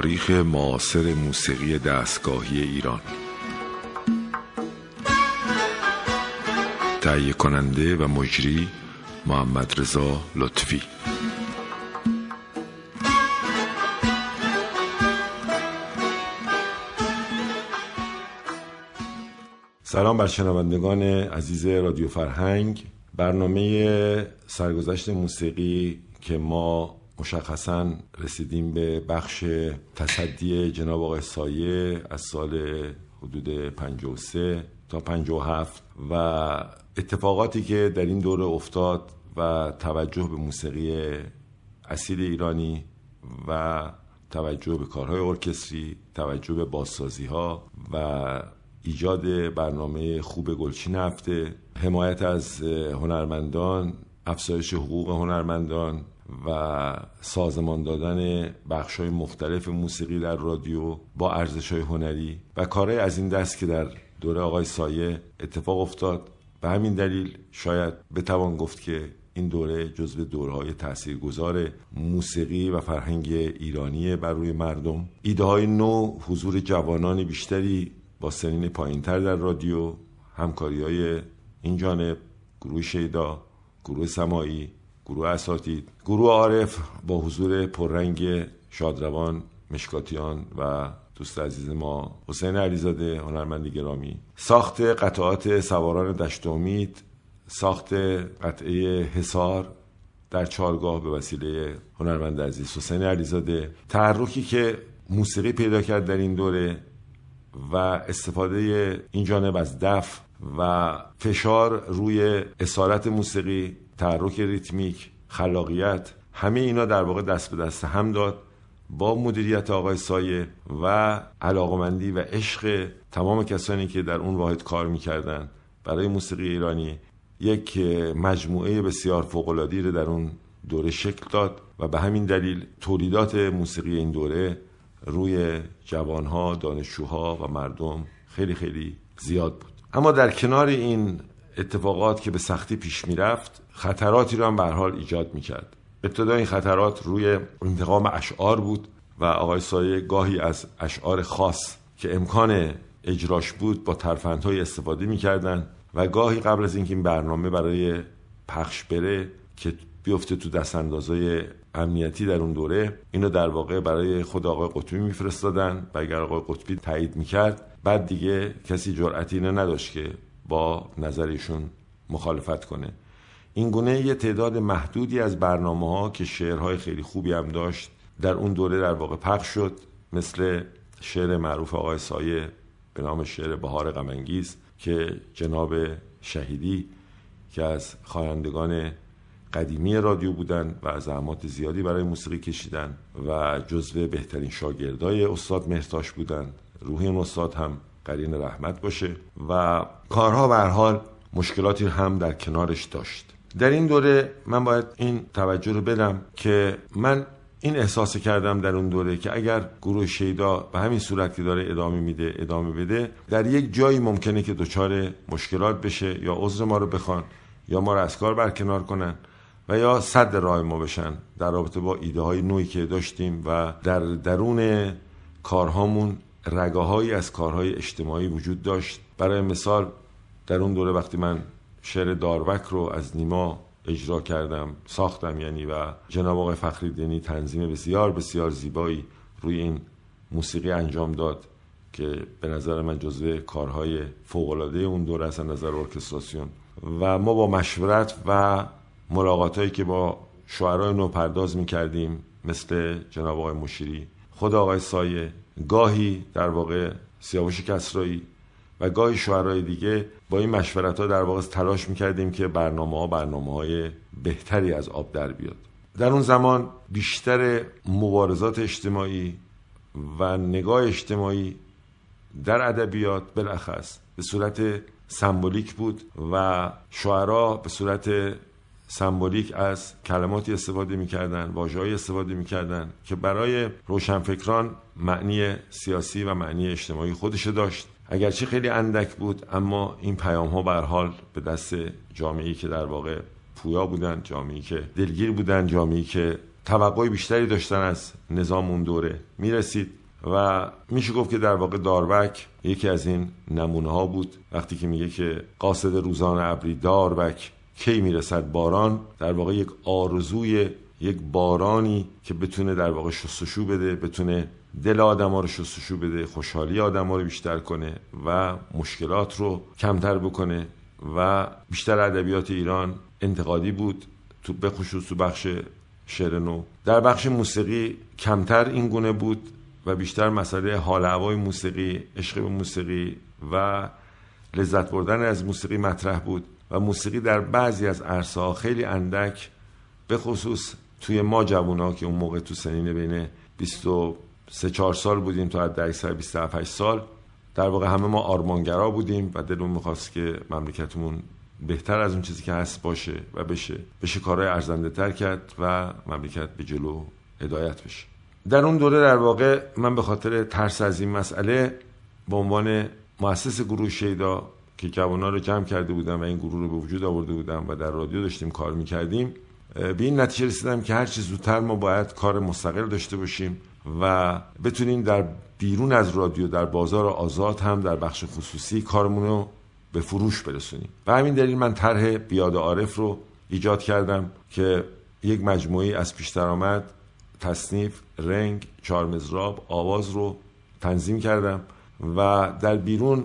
تاریخ معاصر موسیقی دستگاهی ایران. تهیه کننده و مجری محمد رضا لطفی. سلام بر شنوندگان عزیز رادیو فرهنگ. برنامه سرگذشت موسیقی که ما مشخصا رسیدیم به بخش تصدی جناب آقای سایه از سال حدود 53 تا 57 و اتفاقاتی که در این دوره افتاد و توجه به موسیقی اصیل ایرانی و توجه به کارهای ارکستری توجه به بازسازی ها و ایجاد برنامه خوب گلچین هفته حمایت از هنرمندان افزایش حقوق هنرمندان و سازمان دادن بخش های مختلف موسیقی در رادیو با ارزش های هنری و کارهای از این دست که در دوره آقای سایه اتفاق افتاد. به همین دلیل شاید بتوان گفت که این دوره جزو دورهای تاثیرگذار موسیقی و فرهنگ ایرانی بر روی مردم. ایده های نو حضور جوانان بیشتری با سنین پایینتر در رادیو همکاری های این جانب گروه شیدا گروه سمایی گروه اساتید گروه عارف با حضور پررنگ شادروان مشکاتیان و دوست عزیز ما حسین علیزاده هنرمند گرامی. ساخت قطعات سواران دشت امید ساخت قطعه حصار در چارگاه به وسیله هنرمند عزیز حسین علیزاده. تحرکی که موسیقی پیدا کرد در این دوره و استفاده این جانب از دف و فشار روی اسارت موسیقی تحرک ریتمیک خلاقیت همه اینا در واقع دست به دست هم داد با مدیریت آقای سایه و علاقمندی و عشق تمام کسانی که در اون واحد کار می‌کردن برای موسیقی ایرانی. یک مجموعه بسیار فوق‌العاده‌ای رو در اون دوره شکل داد و به همین دلیل تولیدات موسیقی این دوره روی جوانها، دانشجوها و مردم خیلی خیلی زیاد بود. اما در کنار این اتفاقات که به سختی پیش می‌رفت خطراتی رو هم به حال ایجاد می‌کرد. ابتدا این خطرات روی انتقام اشعار بود و آقای سایه گاهی از اشعار خاص که امکان اجراش بود با ترفندهای استفاده می‌کردن و گاهی قبل از اینکه این برنامه برای پخش بره که بیفته تو دست اندازای امنیتی در اون دوره اینو در واقع برای خود آقای قطبی میفرستادن و اگر آقای قطبی تایید می‌کرد بعد دیگه کسی جرأتی اینو نداشت که با نظرشون مخالفت کنه. این گونه یه تعداد محدودی از برنامه ها که شعرهای خیلی خوبی هم داشت در اون دوره در واقع پخش شد مثل شعر معروف آقای سایه به نام شعر بهار غمانگیز که جناب شهیدی که از خوانندگان قدیمی رادیو بودن و زحمات زیادی برای موسیقی کشیدن و جزو بهترین شاگردای استاد مهرتاش بودن. اون استاد هم قرین رحمت باشه و کارها به حال مشکلاتی هم در کنارش داشت. در این دوره من باید این توجه رو بدم که من این احساس کردم در اون دوره که اگر گروه شیدا به همین صورت که داره ادامه میده ادامه بده در یک جایی ممکنه که دچار مشکلات بشه یا عذر ما رو بخوان یا ما رو از کار برکنار کنن و یا صد راه ما بشن در رابطه با ایده های نوعی که داشتیم و در درون کارهامون رگاهایی از کارهای اجتماعی وجود داشت. برای مثال در اون دوره وقتی من شعر داروک رو از نیما اجرا کردم ساختم یعنی و جناب آقای فخری تنظیم بسیار بسیار زیبایی روی این موسیقی انجام داد که به نظر من جزو کارهای فوقالعاده اون دوره از نظر ارکستراسیون. و ما با مشورت و ملاقات که با شعرهای نو پرداز می کردیم مثل جناب آقای مشیری خود آقای سایه گاهی در واقع سیاوش کسرایی و گاهی شعرهای دیگه با این مشورت ها در واقع تلاش می‌کردیم که برنامه ها برنامه های بهتری از آب در بیاد. در اون زمان بیشتر مبارزات اجتماعی و نگاه اجتماعی در ادبیات بالاخص به صورت سمبولیک بود و شعرا به صورت سمبولیک از کلماتی استفاده می‌کردن واژه‌ای استفاده می‌کردن که برای روشنفکران معنی سیاسی و معنی اجتماعی خودش داشت. اگرچه خیلی اندک بود اما این پیام ها حال به دست جامعه‌ای که در واقع پویا بودن جامعه‌ای که دلگیر بودن جامعه‌ای که توقع بیشتری داشتن از نظام اون دوره می‌رسید و میشه گفت که در واقع داربک یکی از این نمونه ها بود. وقتی که میگه که قاصد روزان ابری داربک کی می‌رسد باران در واقع یک آرزوی یک بارانی که بتونه در واقع شستشو بده بتونه دل آدم ها رو شستشو بده خوشحالی آدم ها رو بیشتر کنه و مشکلات رو کمتر بکنه و بیشتر ادبیات ایران انتقادی بود. تو بخصوص تو بخش شعر نو. در بخش موسیقی کمتر این گونه بود و بیشتر مسئله حال هوای موسیقی عشق به موسیقی و لذت بردن از موسیقی مطرح بود. و موسیقی در بعضی از عرصه خیلی اندک به خصوص توی ما جوونا که اون موقع تو سنین بین 23 4 سال بودیم تا حد اکثر 27 سال در واقع همه ما آرمانگرا بودیم و دلمون می‌خواست که مملکتمون بهتر از اون چیزی که هست باشه و بشه. بشه کارهای ارزنده تر کرد و مملکت به جلو هدایت بشه. در اون دوره در واقع من به خاطر ترس از این مسئله به عنوان مؤسس گروه شیدا که جوانا رو جمع کرده بودم و این گروه رو به وجود آورده بودم و در رادیو داشتیم کار می‌کردیم. به این نتیجه رسیدم که هر چیز زودتر ما باید کار مستقل داشته باشیم و بتونیم در بیرون از رادیو در بازار آزاد هم در بخش خصوصی کارمون رو به فروش برسونیم. و همین دلیل من طرح بیاد عارف رو ایجاد کردم که یک مجموعی از پیش درآمد تصنیف رنگ چارمزراب آواز رو تنظیم کردم و در بیرون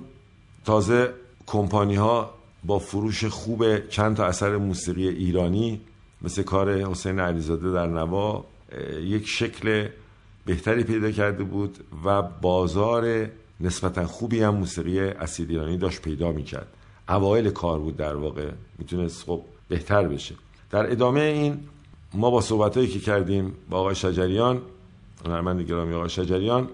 تازه کمپانی ها با فروش خوب چند تا اثر موسیقی ایرانی مثل کار حسین علیزاده در نوا یک شکل بهتری پیدا کرده بود و بازار نسبتا خوبی هم موسیقی اصیل ایرانی داشت پیدا می‌کرد. اوایل کار بود در واقع. می‌تونست خب بهتر بشه. در ادامه این ما با صحبت که کردیم با آقای شجریان هنرمند گرامی آقای شجریان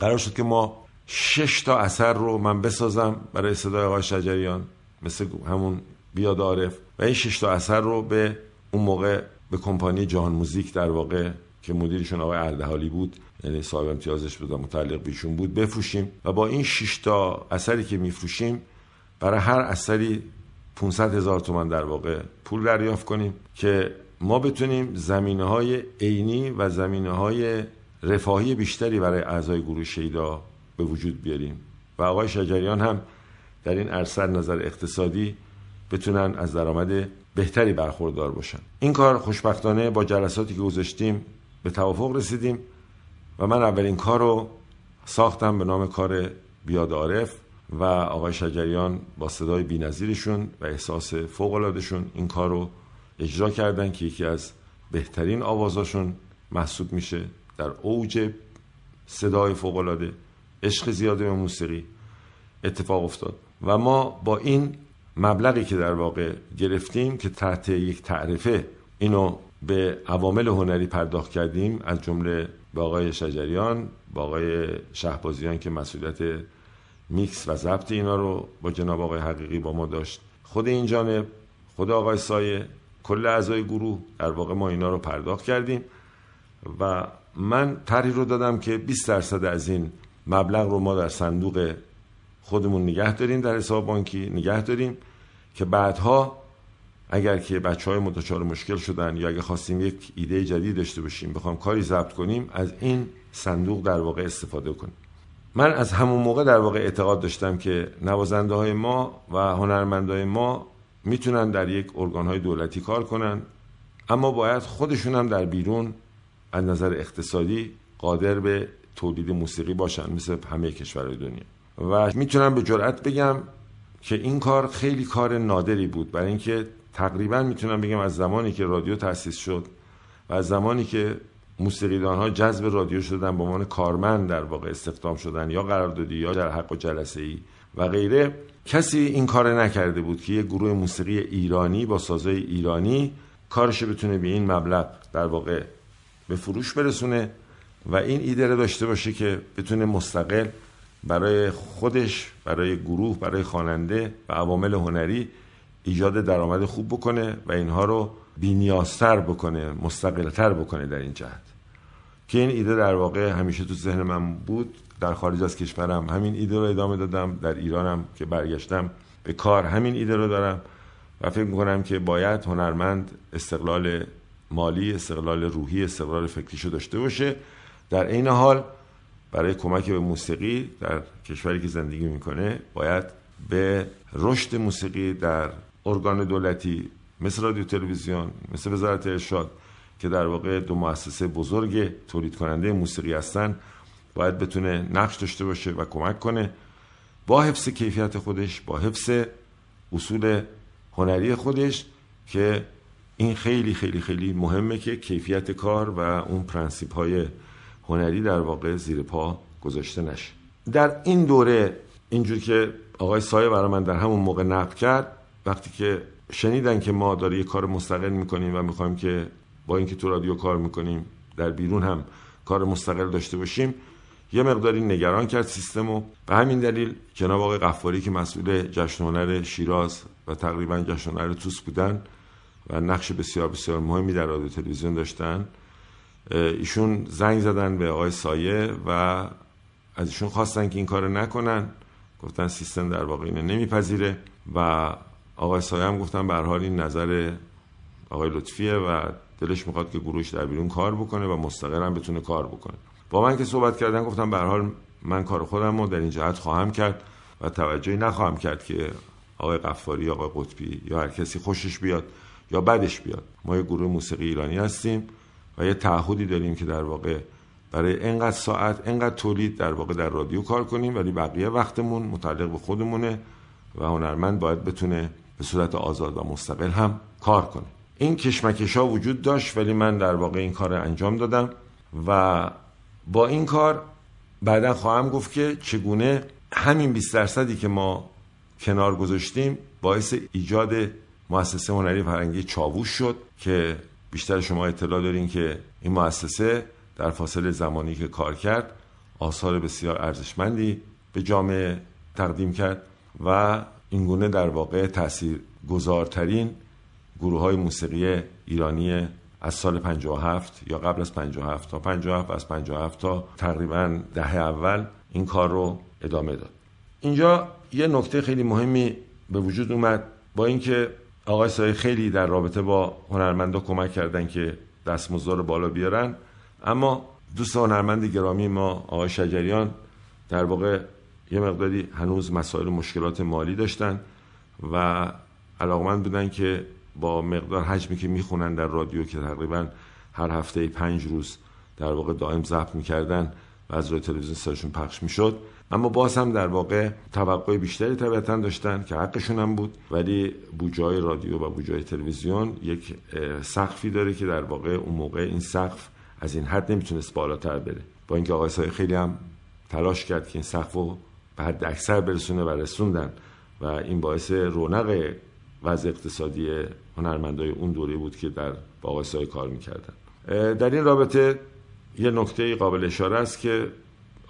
قرار شد که ما شش تا اثر رو من بسازم برای صدای آقای شجریان مثل همون بیاد عارف. و این شش تا اثر رو به اون موقع به کمپانی جهان موزیک در واقع که مدیرشون آقای اردهالی بود یعنی صاحب امتیازش بود متعلق بیشون بود بفروشیم. و با این 6 تا اثری که میفروشیم برای هر اثری 500 هزار تومن در واقع پول دریافت کنیم که ما بتونیم زمینه های عینی و زمینه های رفاهی بیشتری برای اعضای گروه شیدا به وجود بیاریم. و آقای شجریان هم در این عرصه نظر اقتصادی بتونن از درآمد بهتری برخوردار باشن. این کار خوشبختانه با جلساتی که گذاشتیم به توافق رسیدیم و من اولین کار رو ساختم به نام کار بیاد عارف و آقای شجریان با صدای بینظیرشون و احساس فوقلادشون این کار رو اجرا کردن که یکی از بهترین آوازاشون محسوب میشه در اوج صدای فوقالعاده. عشق زیاده به موسیقی اتفاق افتاد. و ما با این مبلغی که در واقع گرفتیم که تحت یک تعرفه اینو به عوامل هنری پرداخت کردیم از جمله به آقای شجریان با آقای شهبازیان که مسئولیت میکس و ضبط اینا رو با جناب آقای حقیقی با ما داشت. خود این جانب خود آقای سایه کل اعضای گروه در واقع ما اینا رو پرداخت کردیم. و من طرحی رو دادم که 20 درصد از این مبلغ رو ما در صندوق خودمون نگه داریم در حساب بانکی نگه داریم که بعدها اگر که بچه های متچار مشکل شدن یا اگر خواستیم یک ایده جدید داشته باشیم بخوام کاری ضبط کنیم از این صندوق در واقع استفاده کنیم. من از همون موقع در واقع اعتقاد داشتم که نوازنده های ما و هنرمندای ما می‌تونن در یک ارگان های دولتی کار کنن اما باید خودشون هم در بیرون از نظر اقتصادی قادر به تولید موسیقی باشن مثل همه کشورهای دنیا. و می‌تونم به جرئت بگم که این کار خیلی کار نادری بود. برای اینکه تقریبا می‌تونم بگم از زمانی که رادیو تأسیس شد و از زمانی که موسیقیدان ها جذب رادیو شدن به عنوان کارمند در واقع استخدام شدن یا قراردادی یا در حق و جلسه ای و غیره کسی این کار نکرده بود که یه گروه موسیقی ایرانی با سازای ایرانی کارش بتونه به این مبلغ در واقع به فروش برسونه. و این ایده رو داشته باشه که بتونه مستقل برای خودش برای گروه برای خواننده و عوامل هنری ایجاد درآمد خوب بکنه و اینها رو بینیازتر بکنه مستقلتر بکنه در این جهت. که این ایده در واقع همیشه تو ذهن من بود در خارج از کشورم همین ایده رو ادامه دادم در ایرانم که برگشتم به کار همین ایده رو دارم و فکر می‌کنم که باید هنرمند استقلال مالی استقلال روحی استقلال فکریشو داشته باشه در عین حال برای کمک به موسیقی در کشوری که زندگی می‌کنه باید به رشد موسیقی در ارگان دولتی مثل رادیو تلویزیون مثل وزارت ارشاد که در واقع دو مؤسسه بزرگ تولید کننده موسیقی هستن باید بتونه نقش داشته باشه و کمک کنه با حفظ کیفیت خودش با حفظ اصول هنری خودش که این خیلی خیلی خیلی مهمه که کیفیت کار و اون پرنسیپ های هنری در واقع زیر پا گذاشته نشه. در این دوره اینجور که آقای سایه برای من در همون موقع نقل کرد وقتی که شنیدن که ما داره یه کار مستقل می‌کنیم و می‌خوایم که با اینکه تو رادیو کار می‌کنیم در بیرون هم کار مستقل داشته باشیم یه مقداری نگران کرد سیستم و به همین دلیل جناب آقای قفاری که مسئول جشن هنر شیراز و تقریبا جشن هنر توس بودن و نقش بسیار بسیار مهمی در رادیو تلویزیون داشتن ایشون زنگ زدن به آقای سایه و از ایشون خواستن که این کار نکنن. گفتن سیستم در واقع اینو نمیپذیره و آقای سایه هم گفتن به حال این نظر آقای لطفیه و دلش می‌خواد که گروهش در بیرون کار بکنه و مستقل هم بتونه کار بکنه. با من که صحبت کردن گفتم به حال من کار خودم رو در این جهت خواهم کرد و توجهی نخواهم کرد که آقای قفاری آقای قطبی یا هر کسی خوشش بیاد یا بدش بیاد. ما یه گروه موسیقی ایرانی هستیم. و یه تعهدی داریم که در واقع برای انقدر ساعت انقدر تولید در واقع در رادیو کار کنیم ولی بقیه وقتمون متعلق به خودمونه و هنرمند باید بتونه به صورت آزاد و مستقل هم کار کنه. این کشمکش ها وجود داشت ولی من در واقع این کار انجام دادم و با این کار بعدا خواهم گفت که چگونه همین 20 درصدی که ما کنار گذاشتیم باعث ایجاد مؤسسه هنری فرنگی چاووش شد که بیشتر شما اطلاع دارین که این مؤسسه در فاصله زمانی که کار کرد آثار بسیار ارزشمندی به جامعه تقدیم کرد و اینگونه در واقع تأثیر گذارترین گروه های موسیقی ایرانی از سال 57 یا قبل از 57 تا 57 از 57 تا تقریبا دهه اول این کار رو ادامه داد. اینجا یه نکته خیلی مهمی به وجود اومد با اینکه آقای سایه خیلی در رابطه با هنرمندا کمک کردن که دستمزد رو بالا بیارن. اما دوست هنرمند گرامی ما آقای شجریان در واقع یه مقداری هنوز مسائل مشکلات مالی داشتن و علاقمند بودن که با مقدار حجمی که می‌خونن در رادیو که تقریبا هر هفته پنج روز در واقع دائم ضبط می‌کردن و از روی تلویزیون سرشون پخش می‌شد. اما باز هم در واقع توقع بیشتری طبیعتا داشتن که حقشون هم بود. ولی بوجای رادیو و بوجای تلویزیون یک سقفی داره که در واقع اون موقع این سقف از این حد نمی‌تونست بالاتر بره. با اینکه آقای سایه خیلی هم تلاش کرد که این سقف رو به حد اکثر برسونه و رسوندن و این باعث رونق وضع اقتصادی هنرمندای اون دوره بود که در با آقای سایه کار می‌کردن. در این رابطه یه نکته قابل اشاره است که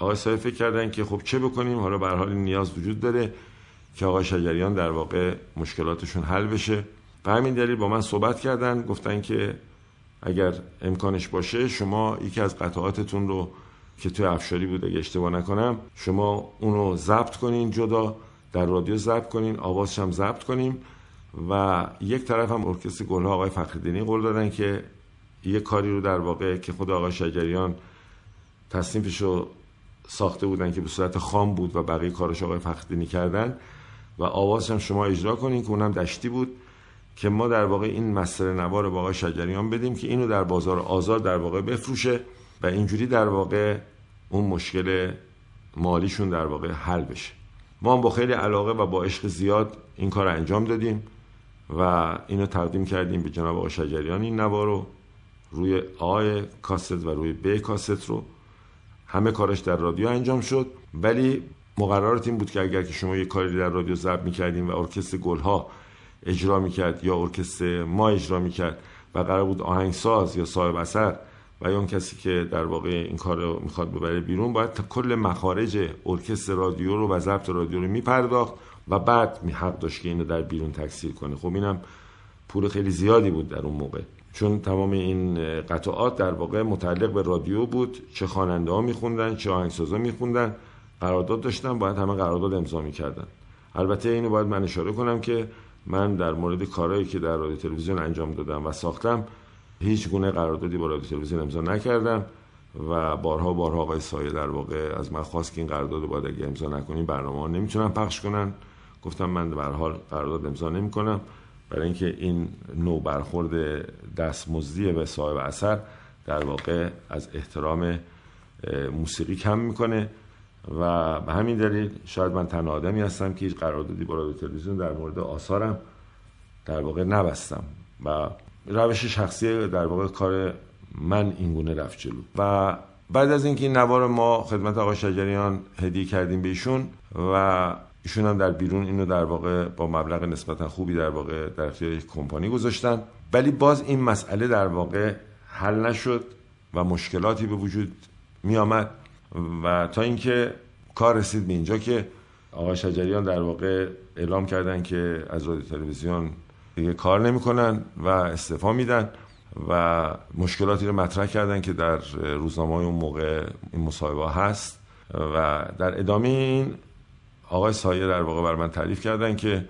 آقای سایه فکر کردن که خب چه بکنیم؟ حالا به حال نیاز وجود داره که آقای شجریان در واقع مشکلاتشون حل بشه. به همین دلیل با من صحبت کردن گفتن که اگر امکانش باشه شما یکی از قطعاتتون رو که توی افشاری بود اگه اشتباه نکنم شما اونو ضبط کنین جدا در رادیو ضبط کنین آوازش هم ضبط کنیم و یک طرف هم ارکستر گلها آقای فخردینی قول دادن که یه کاری رو در واقع که خود آقای شجریان تصنیفش رو ساخته بودن که به صورت خام بود و بقیه کارش آقای فخردینی کردن. و آواز هم شما اجرا کنین که اونم دشتی بود که ما در واقع این مستر نوار با آقای شجریان بدیم که اینو در بازار آزاد در واقع بفروشه و اینجوری در واقع اون مشکل مالیشون در واقع حل بشه. ما هم با خیلی علاقه و با عشق زیاد این کار انجام دادیم و اینو تقدیم کردیم به جناب آقای شجریان این نوار رو روی آی کاست و روی ب کاست رو. همه کارش در رادیو انجام شد. ولی مقررات این بود که اگر که شما یه کاری در رادیو ضبط می‌کردیم و ارکستر گلها اجرا می‌کرد یا ارکستر ما اجرا می‌کرد و قرار بود آهنگساز یا صاحب اثر و یا اون کسی که در واقع این کار رو می‌خواد ببره بیرون باید کل مخارج ارکستر رادیو رو و ضبط رادیو رو میپرداخت و بعد می حق داشت که اینو در بیرون تکثیر کنه. خب اینم پول خیلی زیادی بود در اون موقع. چون تمام این قطعات در واقع متعلق به رادیو بود چه خواننده ها میخوندن چه آهنگسازا میخوندن قرارداد داشتن باید همه قرارداد امضا می‌کردن. البته اینو باید من اشاره کنم که من در مورد کارهایی که در رادیو تلویزیون انجام دادم و ساختم هیچ گونه قراردادی با رادیو تلویزیون امضا نکردم و بارها بارها آقای سایه در واقع از من خواست که این قرارداد باید اگه امضا نکنیم برنامه ها نمی‌تونن پخش کنن. گفتم من به حال قرارداد امضا نمی‌کنم. برای اینکه این نوع برخورد دستمزدی به صاحب اثر در واقع از احترام موسیقی کم می‌کنه و به همین دلیل شاید من تنها آدمی هستم که هیچ قراردادی با رادیو تلویزیون در مورد آثارم در واقع نبستم و روش شخصی در واقع کار من اینگونه رفت جلو. و بعد از اینکه این نوار ما خدمت آقای شجریان هدیه کردیم به ایشون و ایشون هم در بیرون اینو در واقع با مبلغ نسبتا خوبی در واقع در اختیار یک کمپانی گذاشتن. ولی باز این مسئله در واقع حل نشد و مشکلاتی به وجود می آمد و تا اینکه کار رسید به اینجا که آقای شجریان در واقع اعلام کردن که از رادیو تلویزیون دیگه کار نمی‌کنن و استعفا میدن و مشکلاتی رو مطرح کردن که در روزنامه اون موقع این مصاحبه هست و در ادامه این آقای سایه در واقع بر من تعریف کردن که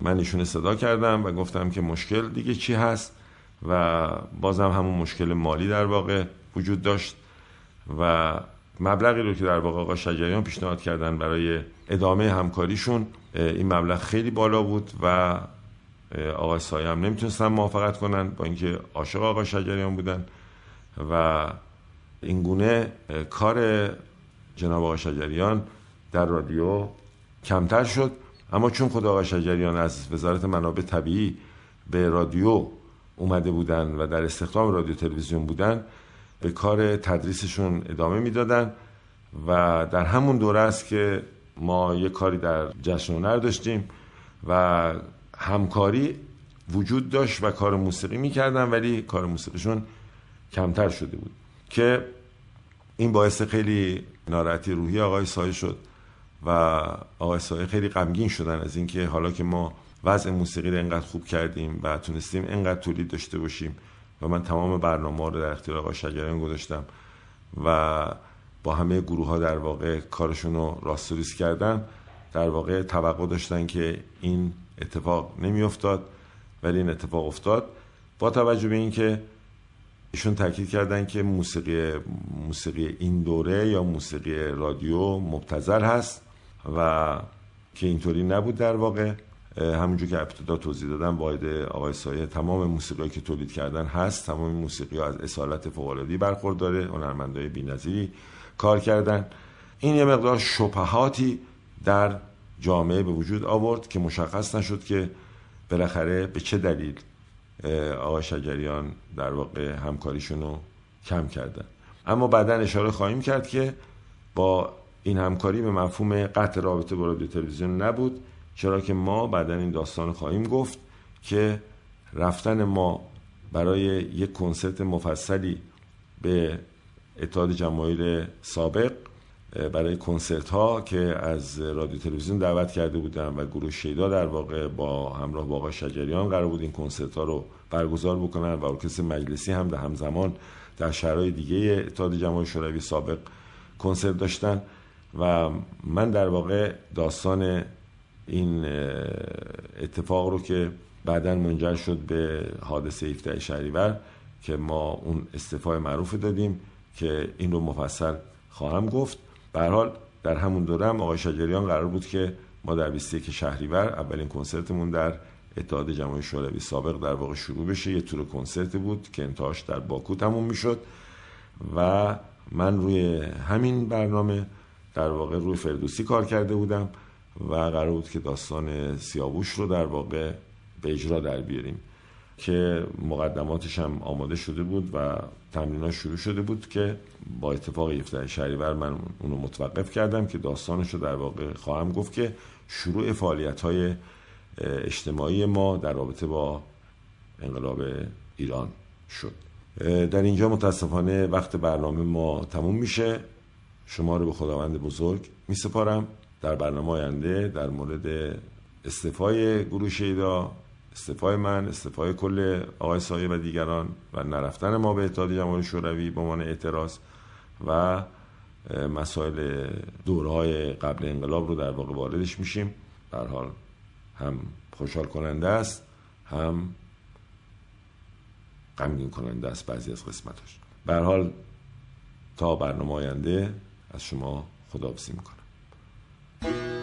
من ایشون صدا کردم و گفتم که مشکل دیگه چی هست و بازم همون مشکل مالی در واقع وجود داشت و مبلغی رو که در واقع آقای شجریان پیشنهاد کردن برای ادامه همکاریشون این مبلغ خیلی بالا بود و آقای سایه هم نمی‌تونستن موافقت کنن با اینکه عاشق آقای شجریان بودن و اینگونه کار جناب آقای شجریان در رادیو کمتر شد. اما چون خود آقای شجریان از وزارت منابع طبیعی به رادیو اومده بودن و در استخدام رادیو تلویزیون بودن به کار تدریسشون ادامه می‌دادن و در همون دوره است که ما یه کاری در جشن هنر داشتیم و همکاری وجود داشت و کار موسیقی می‌کردن ولی کار موسیقیشون کمتر شده بود که این باعث خیلی ناراحتی روحی آقای سایه شد. و آقای سایه خیلی غمگین شدن از اینکه حالا که ما وضع موسیقی رو انقدر خوب کردیم و تونستیم انقدر تولید داشته باشیم و من تمام برنامه رو در اختیار آقای شجریان گذاشتم و با همه گروه ها در واقع کارشون رو راستوریس کردن در واقع توقع داشتن که این اتفاق نمیافتاد. ولی این اتفاق افتاد با توجه به اینکه ایشون تاکید کردن که موسیقی موسیقی این دوره یا موسیقی رادیو مبتذل هست. و که اینطوری نبود در واقع همونجور که ابتدا توضیح دادم واحد آقای سایه تمام موسیقی که تولید کردن هست تمام موسیقی از اصالت فوق‌العاده‌ای برخورداره هنرمندای بی‌نظیری کار کردن. این یه مقدار شبهاتی در جامعه به وجود آورد که مشخص نشد که بالاخره به چه دلیل آقای شجریان در واقع همکاریشون رو کم کردن. اما بعدا اشاره خواهیم کرد که با این همکاری به مفهوم قطع رابطه با رادیو تلویزیون نبود چرا که ما بعدا این داستان خواهیم گفت که رفتن ما برای یک کنسرت مفصلی به اتحاد جماهیر سابق برای کنسرت ها که از رادیو تلویزیون دعوت کرده بودم و گروه شیدا در واقع با همراه با آقای شجریان قرار بود این کنسرت ها رو برگزار بکنن و ارکستر مجلسی هم در همزمان در شهرهای دیگه اتحاد جماهیر شوروی سابق کنسرت داشتن. و من در واقع داستان این اتفاق رو که بعدا منجر شد به حادثه 17 شهریور که ما اون استفای معروف دادیم که این رو مفصل خواهم گفت. به حال در همون دوره هم آقای شجریان قرار بود که ما در 21 شهریور اولین کنسرتمون در اتحاد جماهیر شوروی سابق در واقع شروع بشه. یه تور کنسرت بود که انتهاش در باکو تموم می‌شد و من روی همین برنامه در واقع روی فردوسی کار کرده بودم و قرار بود که داستان سیاووش رو در واقع به اجرا در بیاریم که مقدماتش هم آماده شده بود و تمرینات شروع شده بود که با اتفاق 17 شهریور من اونو متوقف کردم که داستانش رو در واقع خواهم گفت که شروع فعالیت های اجتماعی ما در رابطه با انقلاب ایران شد. در اینجا متاسفانه وقت برنامه ما تموم میشه. شما رو به خداوند بزرگ می سپارم در برنامه آینده در مورد استفای گروه شیدا استفای من استفای کل آقای سایه و دیگران و نرفتن ما به اتحاد جماهیر شوروی به عنوان اعتراض و مسائل دورهای قبل انقلاب رو در واقع واردش میشیم. در حال هم خوشحال کننده است هم غمگین کننده است بعضی از قسمتاش. به حال تا برنامه آینده از شما خداحافظی می‌کنم.